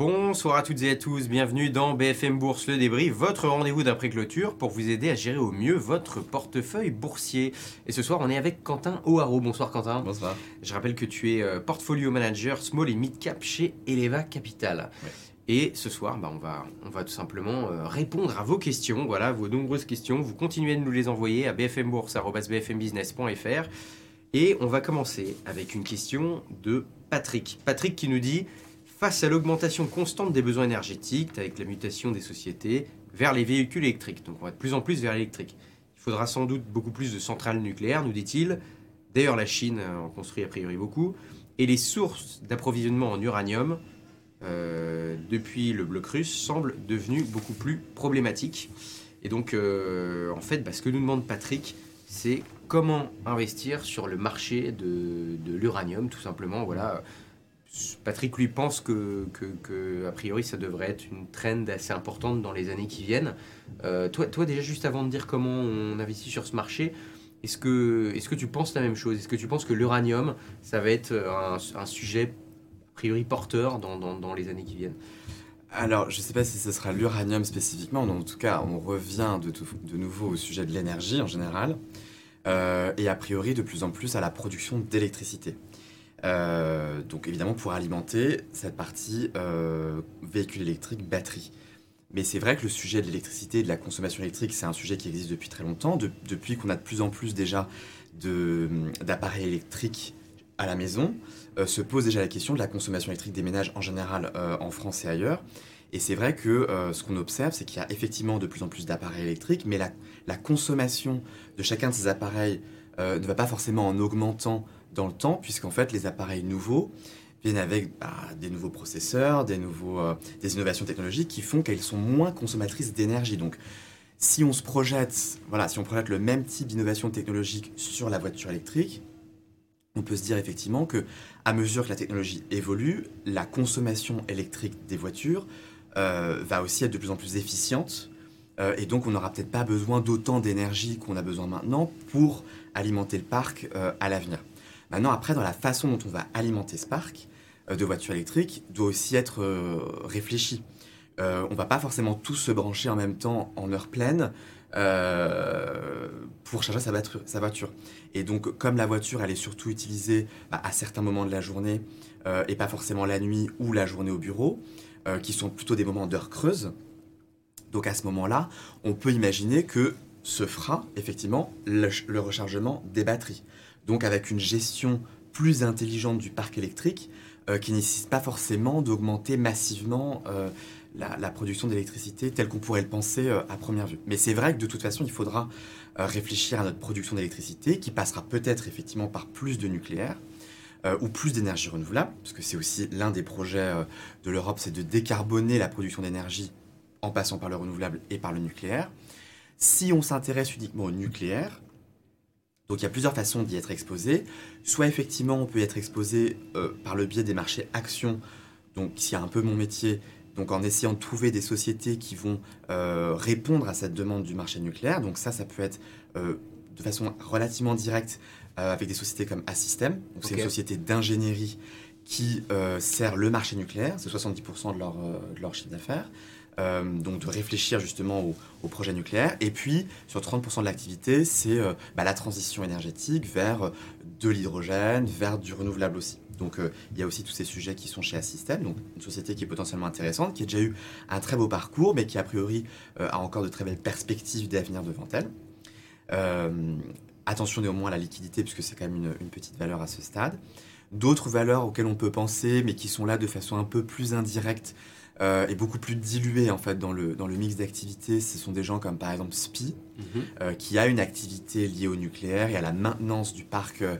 Bonsoir à toutes et à tous, bienvenue dans BFM Bourse Le Débris, votre rendez-vous d'après-clôture pour vous aider à gérer au mieux votre portefeuille boursier. Et ce soir, on est avec Quentin O'Haraud. Bonsoir Quentin. Bonsoir. Je rappelle que tu es euh, portfolio manager small et mid cap chez Eleva Capital. Ouais. Et ce soir, bah, on, va, on va tout simplement euh, répondre à vos questions, voilà, vos nombreuses questions. Vous continuez de nous les envoyer à bfmbourse.bfmbusiness.fr. Et on va commencer avec une question de Patrick. Patrick qui nous dit Face à l'augmentation constante des besoins énergétiques, avec la mutation des sociétés vers les véhicules électriques, donc on va de plus en plus vers l'électrique, il faudra sans doute beaucoup plus de centrales nucléaires, nous dit-il. D'ailleurs, la Chine en construit a priori beaucoup. Et les sources d'approvisionnement en uranium, euh, depuis le bloc russe, semblent devenues beaucoup plus problématiques. Et donc, euh, en fait, bah, ce que nous demande Patrick, c'est comment investir sur le marché de, de l'uranium, tout simplement. Voilà. Patrick lui pense que, a priori, ça devrait être une trend assez importante dans les années qui viennent. Euh, toi, toi, déjà, juste avant de dire comment on investit sur ce marché, est-ce que, est que tu penses la même chose? Est-ce que tu penses que l'uranium, ça va être un, sujet a priori porteur dans, dans, les années qui viennent? Alors, je ne sais pas si ce sera l'uranium spécifiquement, mais en tout cas, on revient de nouveau au sujet de l'énergie en général, euh, et a priori de plus en plus à la production d'électricité. Euh, donc évidemment pour alimenter cette partie euh, véhicule électrique, batterie. Mais c'est vrai que le sujet de l'électricité et de la consommation électrique, c'est un sujet qui existe depuis très longtemps, de, depuis qu'on a de plus en plus déjà d'appareils électriques à la maison, euh, se pose déjà la question de la consommation électrique des ménages en général euh, en France et ailleurs. Et c'est vrai que ce qu'on observe, c'est qu'il y a effectivement de plus en plus d'appareils électriques, mais la, la, consommation de chacun de ces appareils ne va pas forcément en augmentant dans le temps, puisqu'en fait les appareils nouveaux viennent avec bah, des nouveaux processeurs, des, nouveaux, des innovations technologiques qui font qu'elles sont moins consommatrices d'énergie. Donc si on se projette, voilà, si on projette le même type d'innovation technologique sur la voiture électrique, on peut se dire effectivement que à mesure que la technologie évolue, la consommation électrique des voitures euh, va aussi être de plus en plus efficiente. Euh, et donc on n'aura peut-être pas besoin d'autant d'énergie qu'on a besoin maintenant pour alimenter le parc euh, à l'avenir. Maintenant, après, dans la façon dont on va alimenter ce parc euh, de voitures électriques, doit aussi être euh, réfléchi. on ne va pas forcément tous se brancher en même temps en heure pleine euh, pour charger sa, voiture. Et donc, comme la voiture, elle est surtout utilisée bah, à certains moments de la journée euh, et pas forcément la nuit ou la journée au bureau, euh, qui sont plutôt des moments d'heures creuses. Donc, à ce moment-là, on peut imaginer que se fera effectivement le, rechargement des batteries. Donc, avec une gestion plus intelligente du parc électrique euh, qui nécessite pas forcément d'augmenter massivement euh, la, production d'électricité telle qu'on pourrait le penser euh, à première vue. Mais c'est vrai que de toute façon, il faudra réfléchir à notre production d'électricité qui passera peut-être effectivement par plus de nucléaire ou plus d'énergie renouvelable, parce que c'est aussi l'un des projets de l'Europe, c'est de décarboner la production d'énergie en passant par le renouvelable et par le nucléaire. Si on s'intéresse uniquement au nucléaire, donc il y a plusieurs façons d'y être exposé. Soit effectivement on peut y être exposé euh, par le biais des marchés actions, donc c'est un peu mon métier, donc en essayant de trouver des sociétés qui vont euh, répondre à cette demande du marché nucléaire. Donc ça, ça peut être euh, de façon relativement directe avec des sociétés comme Assystem. Donc okay. c'est une société d'ingénierie qui sert le marché nucléaire, c'est 70% de leur, de leur chiffre d'affaires. Euh, donc de réfléchir justement au, au, projet nucléaire. Et puis, sur 30% de l'activité, c'est euh, bah, la transition énergétique vers de l'hydrogène, vers du renouvelable aussi. Donc euh, il y a aussi tous ces sujets qui sont chez Assystem, donc une société qui est potentiellement intéressante, qui a déjà eu un très beau parcours, mais qui a priori euh, a encore de très belles perspectives d'avenir devant elle. Euh, attention néanmoins à la liquidité, puisque c'est quand même une, petite valeur à ce stade. D'autres valeurs auxquelles on peut penser, mais qui sont là de façon un peu plus indirecte, euh, est beaucoup plus dilué en fait dans le, dans le mix d'activités. Ce sont des gens comme par exemple SPI, mm -hmm. euh, qui a une activité liée au nucléaire et à la maintenance du parc euh,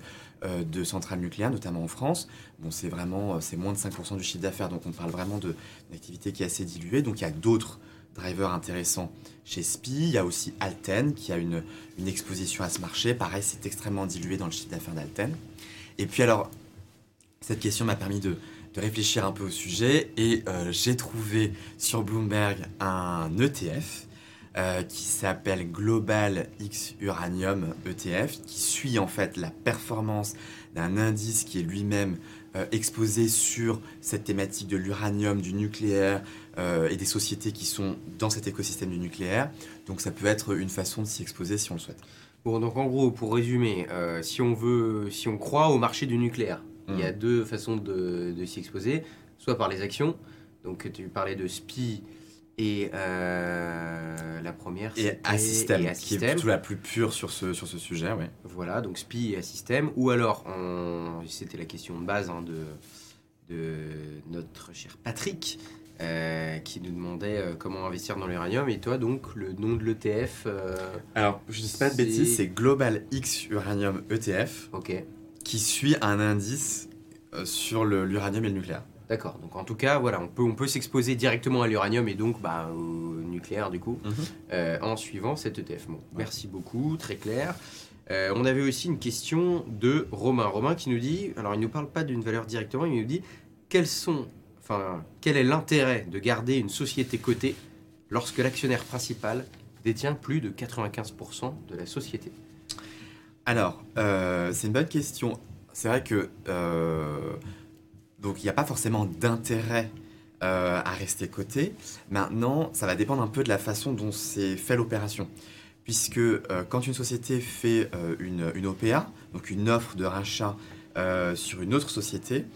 de centrales nucléaires, notamment en France. Bon, c'est vraiment c'est moins de 5% du chiffre d'affaires, donc on parle vraiment d'une activité qui est assez diluée. Donc il y a d'autres drivers intéressants chez SPI. Il y a aussi Alten qui a une, une exposition à ce marché. Pareil, c'est extrêmement dilué dans le chiffre d'affaires d'Alten. Et puis alors, cette question m'a permis de, de réfléchir un peu au sujet et euh, j'ai trouvé sur Bloomberg un ETF euh, qui s'appelle Global X Uranium ETF qui suit en fait la performance d'un indice qui est lui-même euh, exposé sur cette thématique de l'uranium, du nucléaire et des sociétés qui sont dans cet écosystème du nucléaire. Donc ça peut être une façon de s'y exposer si on le souhaite. Bon, donc en gros, pour résumer, si on veut, si on croit au marché du nucléaire, il y a Mm. deux façons de, de s'y exposer, soit par les actions. Donc tu parlais de SPI et euh, la première Et système, et qui est Assystem. plutôt la plus pure sur ce, sur ce sujet. Ouais. Voilà, donc SPI et Assystem. Ou alors, c'était la question de base hein, de, de notre cher Patrick, euh, qui nous demandait euh, comment investir dans l'uranium. Et toi, donc, le nom de l'ETF. euh, Alors, je dis pas de bêtises, c'est Global X Uranium ETF ok, qui suit un indice euh, sur l'uranium et le nucléaire. d'accord. Donc, en tout cas, voilà, on peut, on peut s'exposer directement à l'uranium et donc bah, au nucléaire, du coup, euh, en suivant cet ETF. Bon, merci beaucoup, très clair. Euh, on avait aussi une question de Romain. Romain qui nous dit, alors il ne nous parle pas d'une valeur directement, il nous dit quels sont, enfin, quel est l'intérêt de garder une société cotée lorsque l'actionnaire principal détient plus de 95% de la société? Alors, euh, c'est une bonne question. C'est vrai que euh, donc il n'y a pas forcément d'intérêt euh, à rester coté. Maintenant, ça va dépendre un peu de la façon dont c'est fait l'opération. Puisque quand une société fait une, une OPA, donc une offre de rachat sur une autre société,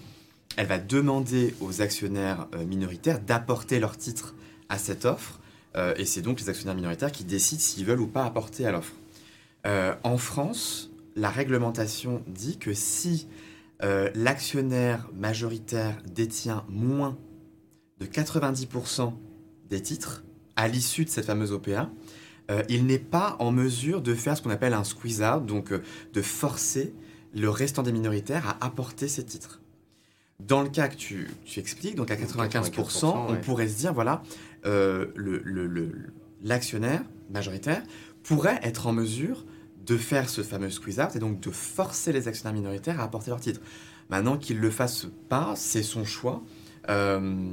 elle va demander aux actionnaires minoritaires d'apporter leur titre à cette offre. Et c'est donc les actionnaires minoritaires qui décident s'ils veulent ou pas apporter à l'offre. Euh, en France, la réglementation dit que si euh, l'actionnaire majoritaire détient moins de 90% des titres à l'issue de cette fameuse OPA, euh, il n'est pas en mesure de faire ce qu'on appelle un squeeze-out, donc euh, de forcer le restant des minoritaires à apporter ces titres. Dans le cas que tu, tu expliques, donc à 95%, 95%, on ouais. pourrait se dire, voilà, le- le- le- l'actionnaire majoritaire pourrait être en mesure de faire ce fameux squeeze-out et donc de forcer les actionnaires minoritaires à apporter leur titre. Maintenant qu'il ne le fasse pas, c'est son choix. Euh,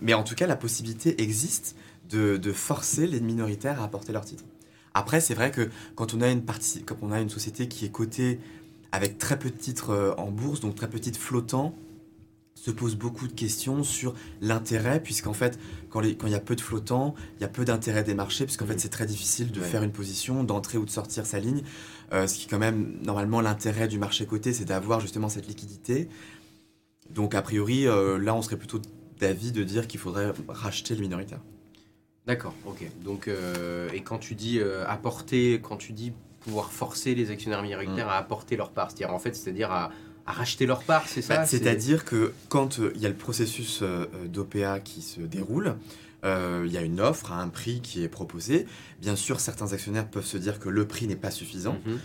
mais en tout cas, la possibilité existe de, forcer les minoritaires à apporter leur titre. Après, c'est vrai que quand on a une, quand on a une société qui est cotée avec très peu de titres euh, en bourse, donc très peu de titres flottants, se pose beaucoup de questions sur l'intérêt, puisqu'en fait, quand les- quand il y a peu de flottants, il y a peu d'intérêt des marchés, puisqu'en fait, c'est très difficile de Ouais. faire une position, d'entrer ou de sortir sa ligne. Euh, ce qui, quand même, normalement, l'intérêt du marché coté, c'est d'avoir justement cette liquidité. Donc, a priori, euh, là, on serait plutôt d'avis de dire qu'il faudrait racheter le minoritaire. D'accord, ok. Donc, euh, et quand tu dis apporter, quand tu dis pouvoir forcer les actionnaires minoritaires à apporter leur part, c'est-à-dire en fait, c'est-à-dire à, à racheter leur part, c'est ça Bah, c'est- C'est-à-dire que quand euh, il y a le processus euh, euh, d'OPA qui se déroule, euh, il y a une offre à un prix qui est proposé. Bien sûr, certains actionnaires peuvent se dire que le prix n'est pas suffisant Mhm.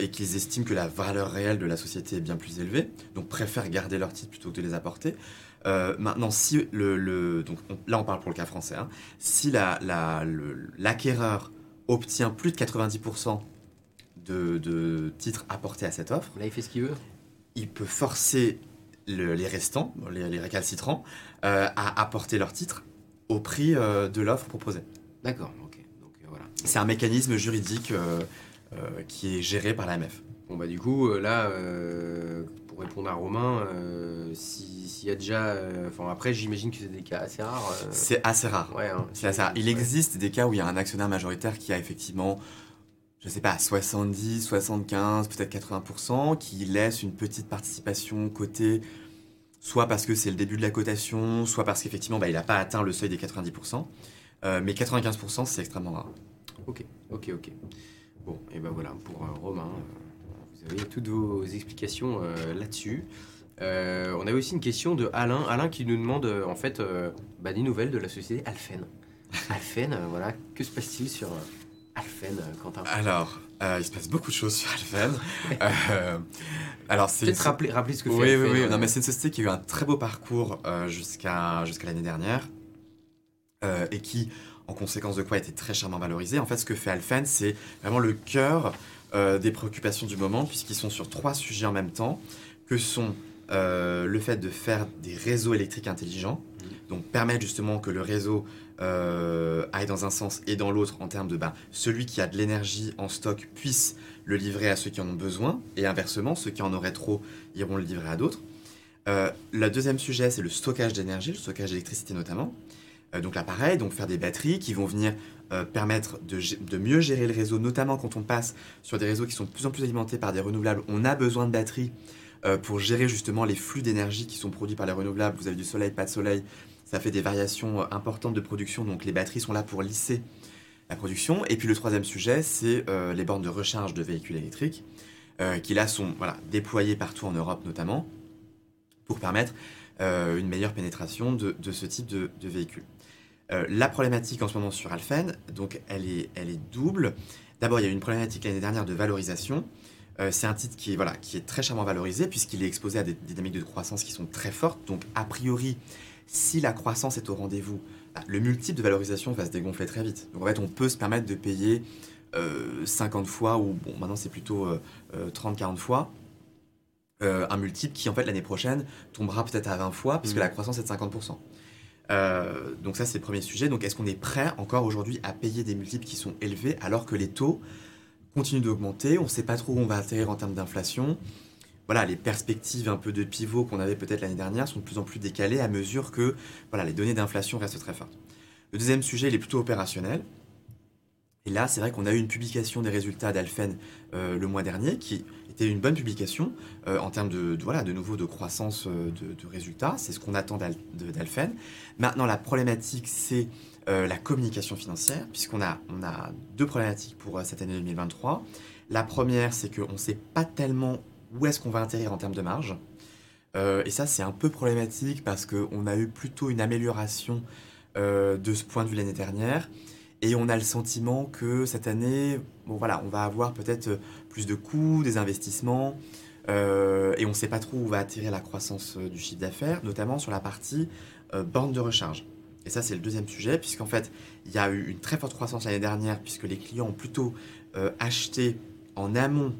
et qu'ils estiment que la valeur réelle de la société est bien plus élevée, donc préfèrent garder leur titre plutôt que de les apporter. Maintenant, si le, le- donc on- là on parle pour le cas français, hein, si la- la- le- l'acquéreur obtient plus de 90% de, de titres apportés à cette offre, Là, il fait ce qu'il veut. Il peut forcer le- les restants, les, les récalcitrants, euh, à apporter leur titre au prix euh, de l'offre proposée. D'accord, ok. Donc euh, voilà. C'est un mécanisme juridique qui est géré par l'AMF. Bon bah du coup là, pour répondre à Romain, si- s'il y a déjà, enfin après j'imagine que c'est des cas assez rares. C'est assez rare. Ouais. hein, C'est assez rare. Il existe des cas où il y a un actionnaire majoritaire qui a effectivement, je sais pas, 70, 75, peut-être 80%, qui laisse une petite participation cotée, soit parce que c'est le début de la cotation, soit parce qu'effectivement bah, il n'a pas atteint le seuil des 90%. Euh, mais 95%, c'est extrêmement rare. Ok, ok, ok. Bon, et ben voilà, pour euh, Romain, euh, vous avez toutes vos explications là-dessus. On avait aussi une question de Alain, Alain qui nous demande en fait bah, des nouvelles de la société Alphen. Alphen, voilà, que se passe-t-il sur Alphen, euh, Quentin Alors, euh, il se passe beaucoup de choses sur Alphen. Euh, alors, c'est Peut-être rappeler, rappeler ce que Oui, fait oui, Alphen. oui. euh, Non, mais c'est une société qui a eu un très beau parcours jusqu'à jusqu'à l'année dernière et qui, en conséquence de quoi, a été très chèrement valorisée. En fait, ce que fait Alphen, c'est vraiment le cœur des préoccupations du moment, puisqu'ils sont sur trois sujets en même temps, que sont le fait de faire des réseaux électriques intelligents. Donc permettre justement que le réseau euh, aille dans un sens et dans l'autre en termes de ben, celui qui a de l'énergie en stock puisse le livrer à ceux qui en ont besoin, et inversement, ceux qui en auraient trop iront le livrer à d'autres. le deuxième sujet, c'est le stockage d'énergie, le stockage d'électricité notamment. donc là, pareil, donc faire des batteries qui vont venir permettre de, de, mieux gérer le réseau, notamment quand on passe sur des réseaux qui sont de plus en plus alimentés par des renouvelables. On a besoin de batteries pour gérer justement les flux d'énergie qui sont produits par les renouvelables. Vous avez du soleil, pas de soleil, ça fait des variations importantes de production, donc les batteries sont là pour lisser la production. Et puis le troisième sujet, c'est euh, les bornes de recharge de véhicules électriques, euh, qui là sont voilà, déployées partout en Europe notamment, pour permettre euh, une meilleure pénétration de, ce type de, véhicules. la problématique en ce moment sur Alphen, donc elle est, elle est double. D'abord, il y a eu une problématique l'année dernière de valorisation. c'est un titre qui est, voilà, qui est très charmant valorisé puisqu'il est exposé à des dynamiques de croissance qui sont très fortes. Donc, a priori, si la croissance est au rendez-vous, le multiple de valorisation va se dégonfler très vite. Donc en fait, on peut se permettre de payer 50 euh, fois, ou bon, maintenant c'est plutôt 30-40 euh, euh, fois, un multiple qui en fait l'année prochaine tombera peut-être à 20 fois, puisque mmh. la croissance est de 50%. donc ça c'est le premier sujet. Donc est-ce qu'on est prêt encore aujourd'hui à payer des multiples qui sont élevés alors que les taux continuent d'augmenter? On ne sait pas trop où on va atterrir en termes d'inflation voilà, les perspectives un peu de pivot qu'on avait peut-être l'année dernière sont de plus en plus décalées à mesure que voilà, les données d'inflation restent très fortes. Le deuxième sujet, il est plutôt opérationnel. Et là, c'est vrai qu'on a eu une publication des résultats d'Alphen euh, le mois dernier, qui était une bonne publication euh, en termes de, voilà, de nouveau de croissance euh, de, résultats. C'est ce qu'on attend d'Alphen. Maintenant, la problématique, c'est la communication financière, puisqu'on a, on a deux problématiques pour cette année 2023. La première, c'est qu'on ne sait pas tellement où est-ce qu'on va atterrir en termes de marge. Euh, et ça, c'est un peu problématique parce qu'on a eu plutôt une amélioration euh, de ce point de vue l'année dernière. Et on a le sentiment que cette année, bon voilà, on va avoir peut-être plus de coûts, des investissements, euh, et on ne sait pas trop où va atterrir la croissance du chiffre d'affaires, notamment sur la partie borne de recharge. Et ça, c'est le deuxième sujet, puisqu'en fait, il y a eu une très forte croissance l'année dernière, puisque les clients ont plutôt acheté en amont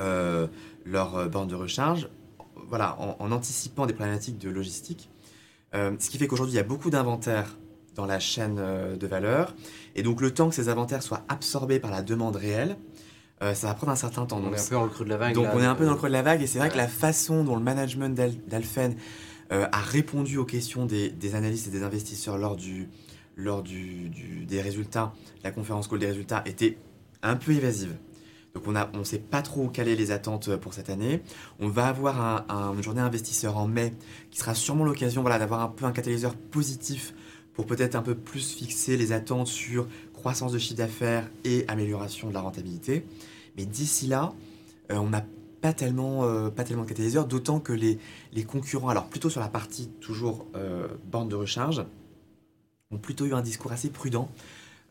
euh, leur euh, borne de recharge, voilà, en, anticipant des problématiques de logistique. Euh, ce qui fait qu'aujourd'hui, il y a beaucoup d'inventaires dans la chaîne de valeur. Et donc, le temps que ces inventaires soient absorbés par la demande réelle, ça va prendre un certain temps. On est un peu dans le creux de la vague. Donc, on est un peu dans le creux de la vague. Et c'est vrai que la façon dont le management d'Alphen a répondu aux questions des, analystes et des investisseurs lors, du, lors du, des résultats, la conférence call des résultats, était un peu évasive. Donc on ne sait pas trop où caler les attentes euh, pour cette année. On va avoir un, une journée investisseur en mai qui sera sûrement l'occasion d'avoir un peu un catalyseur positif pour peut-être un peu plus fixer les attentes sur croissance de chiffre d'affaires et amélioration de la rentabilité. Mais d'ici là, euh, on n'a pas tellement, euh, pas tellement de catalyseur, d'autant que les, les, concurrents, alors plutôt sur la partie toujours bande de recharge, ont plutôt eu un discours assez prudent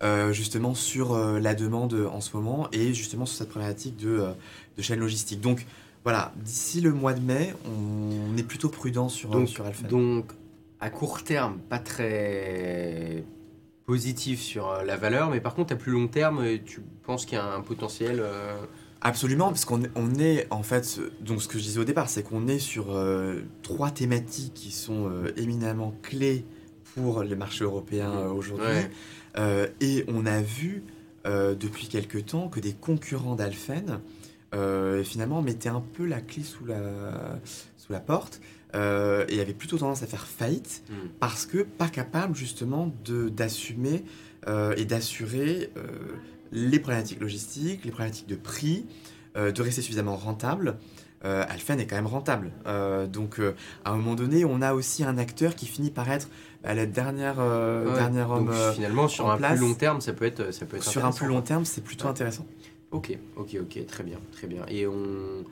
euh, justement sur euh, la demande en ce moment et justement sur cette problématique de, euh, de chaîne logistique. Donc voilà, d'ici le mois de mai, on est plutôt prudent sur, donc, sur Alpha. Donc à court terme, pas très positif sur la valeur, mais par contre à plus long terme, tu penses qu'il y a un potentiel Absolument, parce qu'on on est en fait, donc ce que je disais au départ, c'est qu'on est sur trois thématiques qui sont éminemment clés pour les marchés européens aujourd'hui. Euh, et on a vu euh, depuis quelque temps que des concurrents d'Alphen euh, finalement mettaient un peu la clé sous la, sous la porte et avaient plutôt tendance à faire faillite hmm. parce que pas capables justement d'assumer et d'assurer les problématiques logistiques, les problématiques de prix, de rester suffisamment rentable. Alphen est quand même rentable. donc à un moment donné, on a aussi un acteur qui finit par être à la dernière, euh, dernière homme. Donc, euh, finalement, sur un plus long terme, ça peut être, ça peut être Sur un plus long terme, c'est plutôt intéressant. Ok, ok, ok, très bien, très bien. Et on,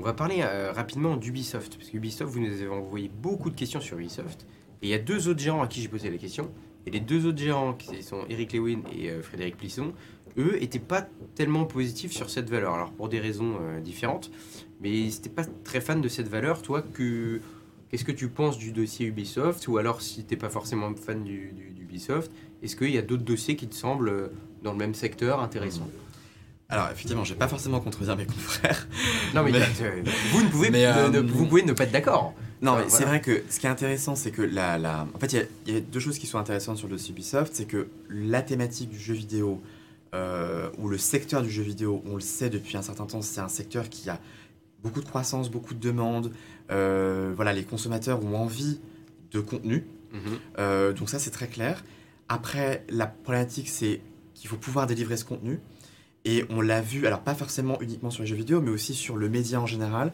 on va parler euh, rapidement d'Ubisoft, parce qu'Ubisoft, vous nous avez envoyé beaucoup de questions sur Ubisoft. Et il y a deux autres gérants à qui j'ai posé la question. Et les deux autres gérants, qui sont Eric Lewin et Frédéric Plisson, eux, étaient pas tellement positifs sur cette valeur. Alors pour des raisons différentes, mais ils n'étaient pas très fans de cette valeur. Toi, que Qu'est-ce que tu penses du dossier Ubisoft? Ou alors, si tu n'es pas forcément fan du, Ubisoft, est-ce qu'il y a d'autres dossiers qui te semblent, euh, dans le même secteur, intéressants? Mmh. alors effectivement, je vais pas forcément contredire mes confrères. Non mais, euh, vous ne pouvez, ne, vous pouvez ne pas être d'accord. Non mais c'est vrai que ce qui est intéressant, c'est que la, la... en fait il y, a deux choses qui sont intéressantes sur le Ubisoft, c'est que la thématique du jeu vidéo euh, ou le secteur du jeu vidéo, on le sait depuis un certain temps, c'est un secteur qui a beaucoup de croissance, beaucoup de demandes. Euh, voilà, les consommateurs ont envie de contenu. Mhm. Euh, donc ça, c'est très clair. Après, la problématique, c'est qu'il faut pouvoir délivrer ce contenu. Et on l'a vu, alors pas forcément uniquement sur les jeux vidéo, mais aussi sur le média en général.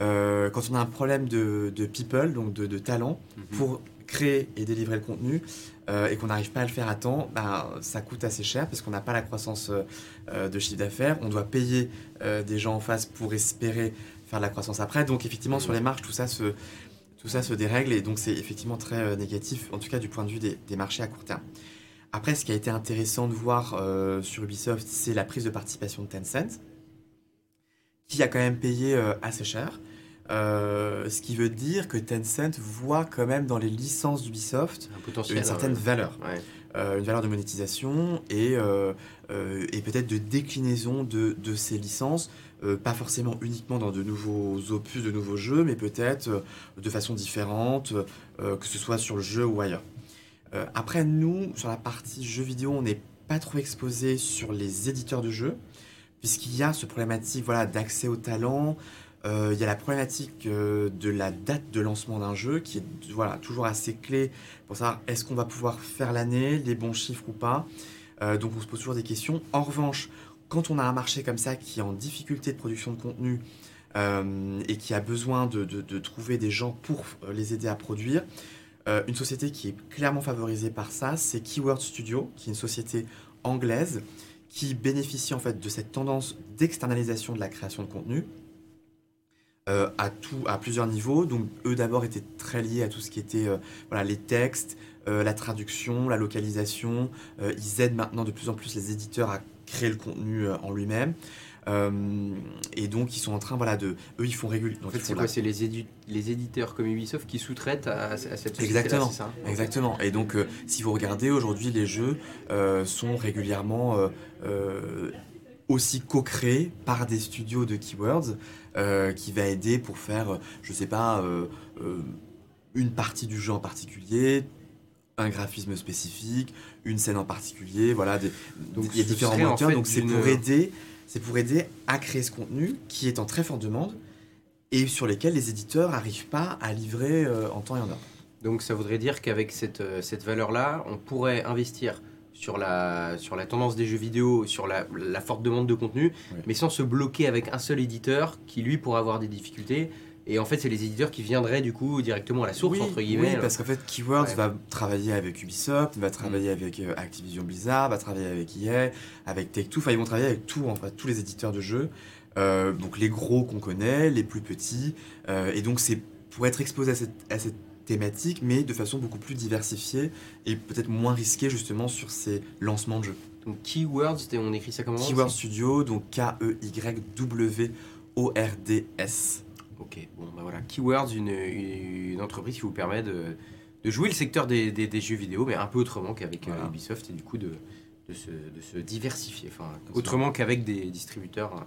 Euh, quand on a un problème de, de people, donc de, de talent, Mhm. pour créer et délivrer le contenu, euh, et qu'on n'arrive pas à le faire à temps, bah, ça coûte assez cher parce qu'on n'a pas la croissance euh, de chiffre d'affaires. On doit payer des gens en face pour espérer faire de la croissance après. Donc effectivement, sur les marges, tout ça se, tout ça se dérègle et donc c'est effectivement très négatif, en tout cas du point de vue des, des marchés à court terme. Après, ce qui a été intéressant de voir euh, sur Ubisoft, c'est la prise de participation de Tencent, qui a quand même payé euh, assez cher. Euh, ce qui veut dire que Tencent voit quand même dans les licences d'Ubisoft Un une certaine euh, valeur, ouais. euh, une valeur de monétisation et, euh, et peut-être de déclinaison de, de ces licences, pas forcément uniquement dans de nouveaux opus, de nouveaux jeux, mais peut-être de façon différente, que ce soit sur le jeu ou ailleurs. Après, nous, sur la partie jeux vidéo, on n'est pas trop exposé sur les éditeurs de jeux, puisqu'il y a ce problématique voilà, d'accès au talent. Euh, il y a la problématique euh, de la date de lancement d'un jeu qui est voilà, toujours assez clé pour savoir est-ce qu'on va pouvoir faire l'année, les bons chiffres ou pas. Euh, donc on se pose toujours des questions. En revanche, quand on a un marché comme ça qui est en difficulté de production de contenu et qui a besoin de, de- trouver des gens pour les aider à produire, une société qui est clairement favorisée par ça, c'est Keyword Studio, qui est une société anglaise qui bénéficie en fait de cette tendance d'externalisation de la création de contenu euh, à, tout, à plusieurs niveaux. Donc eux d'abord étaient très liés à tout ce qui était euh, voilà, les textes, euh, la traduction, la localisation. Ils aident maintenant de plus en plus les éditeurs à créer le contenu en lui-même. Et donc ils sont en train voilà de eux ils font régulièrement En fait, c'est quoi C'est les, édi- les éditeurs comme Ubisoft qui sous-traitent à, à cette société Exactement. ça? Exactement. Et donc, si vous regardez aujourd'hui, les jeux sont régulièrement aussi co-créés par des studios de keywords euh, qui va aider pour faire, euh, je sais pas, euh, euh, une partie du jeu en particulier, un graphisme spécifique, une scène en particulier. Voilà, des- Donc, il y a différents en moteurs. fait, donc, c'est pour aider. C'est pour aider à créer ce contenu qui est en très forte demande et sur lesquels les éditeurs n'arrivent pas à livrer en temps et en heure. Donc ça voudrait dire qu'avec cette, cette valeur-là, on pourrait investir sur la, sur la tendance des jeux vidéo, sur la, la forte demande de contenu, mais sans se bloquer avec un seul éditeur qui, lui, pourrait avoir des difficultés. Et en fait, c'est les éditeurs qui viendraient, du coup, directement à la source, oui, entre guillemets. Oui, parce qu'en fait, Keywords Ouais. va travailler avec Ubisoft, va travailler avec euh, Activision Blizzard, va travailler avec EA, avec Take-Two. Enfin, ils vont travailler avec tout, en fait, tous les éditeurs de jeux. Euh, donc les gros qu'on connaît, les plus petits. Euh, et donc c'est pour être exposé à cette, à cette thématique, mais de façon beaucoup plus diversifiée et peut-être moins risquée justement sur ces lancements de jeux. Donc Keywords, on écrit ça comment Keyword c'est- Studio, donc K-E-Y-W-O-R-D-S. Ok, bon, bah voilà. Keywords, une, entreprise qui vous permet de, de jouer le secteur des, des- des jeux vidéo, mais un peu autrement qu'avec euh, Voilà. Ubisoft, et du coup de, de, se, de se diversifier, enfin, autrement qu'avec des distributeurs, euh,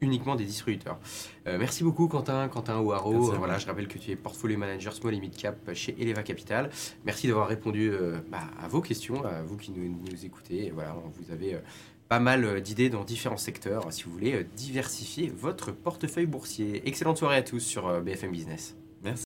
uniquement des distributeurs. Euh, merci beaucoup Quentin, Quentin Ouaro. Euh, voilà, je rappelle que tu es portfolio manager small et mid cap chez Eleva Capital. Merci d'avoir répondu euh, bah, à vos questions, à vous qui nous, nous écoutez. Et voilà, vous avez pas mal d'idées dans différents secteurs si vous voulez diversifier votre portefeuille boursier. Excellente soirée à tous sur BFM Business.